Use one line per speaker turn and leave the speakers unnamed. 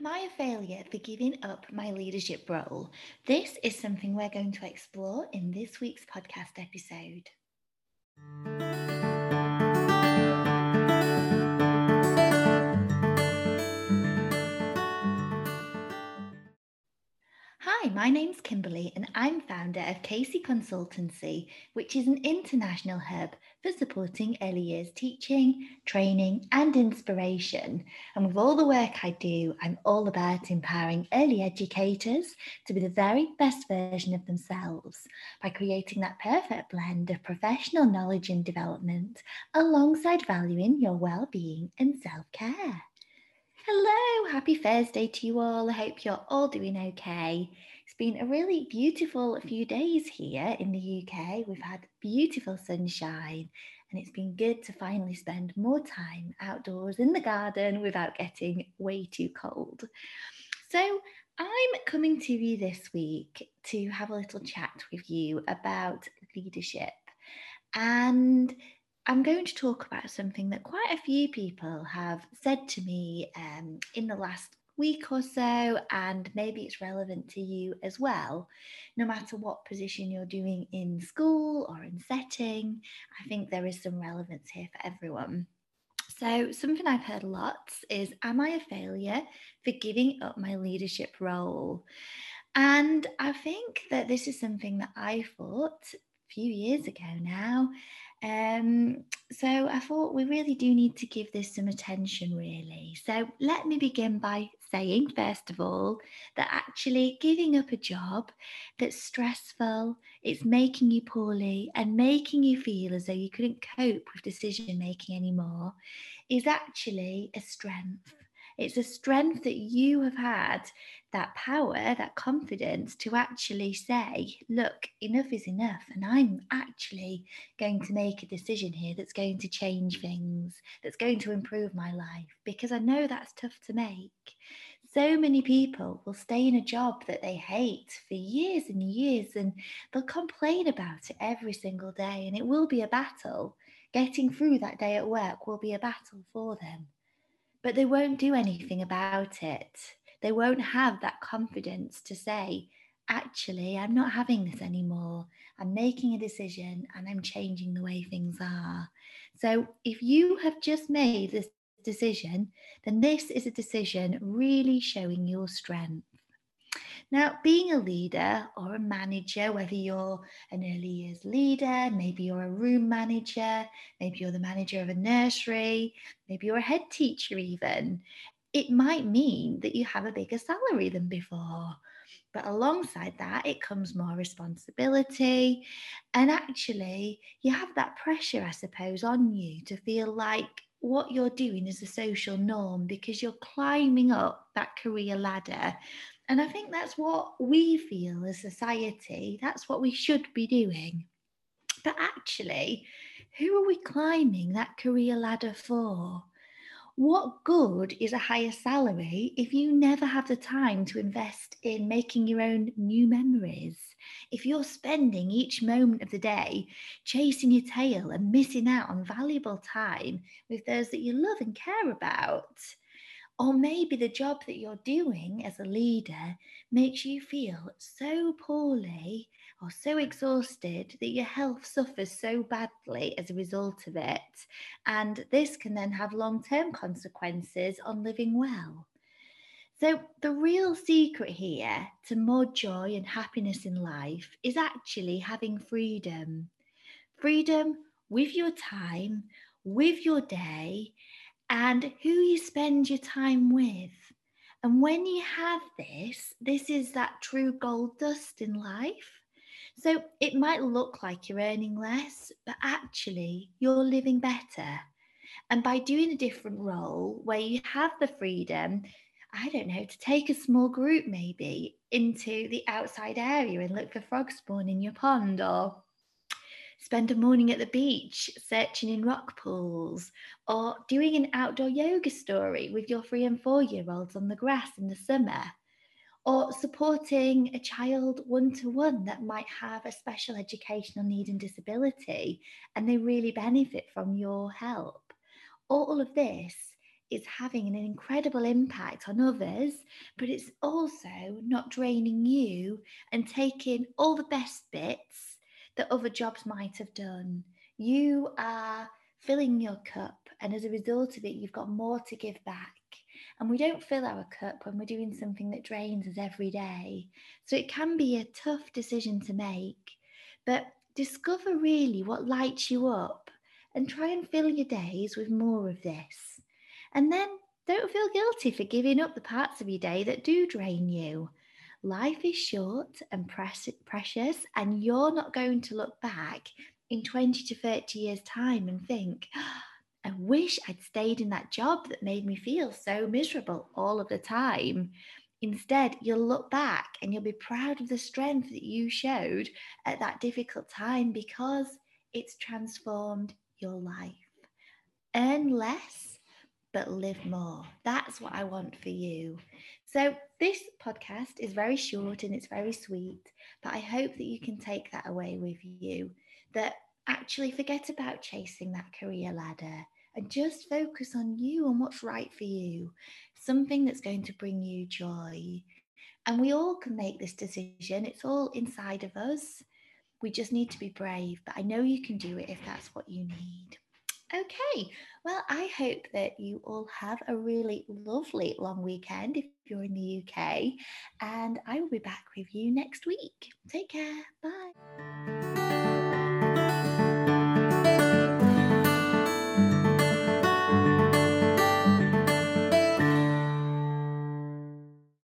Am I a failure for giving up my leadership role? This is something we're going to explore in this week's podcast episode. Hi, my name's Kimberly, and I'm founder of Casey Consultancy, which is an international hub for supporting early years teaching, training, and inspiration. And with all the work I do, I'm all about empowering early educators to be the very best version of themselves by creating that perfect blend of professional knowledge and development alongside valuing your well being and self care. Hello, happy Thursday to you all. I hope you're all doing okay. It's been a really beautiful few days here in the UK. We've had beautiful sunshine and it's been good to finally spend more time outdoors in the garden without getting way too cold. So, I'm coming to you this week to have a little chat with you about leadership. And I'm going to talk about something that quite a few people have said to me um, in the last week or so, and maybe it's relevant to you as well. No matter what position you're doing in school or in setting, I think there is some relevance here for everyone. So, something I've heard lots is Am I a failure for giving up my leadership role? And I think that this is something that I thought a few years ago now. Um, so I thought we really do need to give this some attention, really. So let me begin by saying, first of all, that actually giving up a job that's stressful, it's making you poorly and making you feel as though you couldn't cope with decision making anymore is actually a strength. It's a strength that you have had that power, that confidence to actually say, look, enough is enough. And I'm actually going to make a decision here that's going to change things, that's going to improve my life, because I know that's tough to make. So many people will stay in a job that they hate for years and years, and they'll complain about it every single day, and it will be a battle. Getting through that day at work will be a battle for them but they won't do anything about it. They won't have that confidence to say, actually, I'm not having this anymore. I'm making a decision and I'm changing the way things are. So if you have just made this decision, then this is a decision really showing your strength. Now, being a leader or a manager, whether you're an early years leader, maybe you're a room manager, maybe you're the manager of a nursery, maybe you're a head teacher, even, it might mean that you have a bigger salary than before. But alongside that, it comes more responsibility. And actually, you have that pressure, I suppose, on you to feel like what you're doing is a social norm because you're climbing up that career ladder and I think that's what we feel as society, that's what we should be doing. But actually, who are we climbing that career ladder for? What good is a higher salary if you never have the time to invest in making your own new memories? If you're spending each moment of the day chasing your tail and missing out on valuable time with those that you love and care about? Or maybe the job that you're doing as a leader makes you feel so poorly or so exhausted that your health suffers so badly as a result of it. And this can then have long term consequences on living well. So, the real secret here to more joy and happiness in life is actually having freedom. Freedom with your time, with your day, and who you spend your time with. And when you have this, this is that true gold dust in life. So it might look like you're earning less, but actually you're living better. And by doing a different role where you have the freedom, I don't know, to take a small group maybe into the outside area and look for frogs spawn in your pond or spend a morning at the beach searching in rock pools, or doing an outdoor yoga story with your three and four year olds on the grass in the summer, or supporting a child one to one that might have a special educational need and disability and they really benefit from your help. All of this it's having an incredible impact on others, but it's also not draining you and taking all the best bits that other jobs might have done. You are filling your cup, and as a result of it, you've got more to give back. And we don't fill our cup when we're doing something that drains us every day. So it can be a tough decision to make, but discover really what lights you up and try and fill your days with more of this. And then don't feel guilty for giving up the parts of your day that do drain you. Life is short and precious, and you're not going to look back in 20 to 30 years' time and think, I wish I'd stayed in that job that made me feel so miserable all of the time. Instead, you'll look back and you'll be proud of the strength that you showed at that difficult time because it's transformed your life. Earn less, but live more. That's what I want for you. So, this podcast is very short and it's very sweet, but I hope that you can take that away with you. That actually forget about chasing that career ladder and just focus on you and what's right for you, something that's going to bring you joy. And we all can make this decision, it's all inside of us. We just need to be brave, but I know you can do it if that's what you need. Okay, well, I hope that you all have a really lovely long weekend if you're in the UK, and I will be back with you next week. Take care. Bye.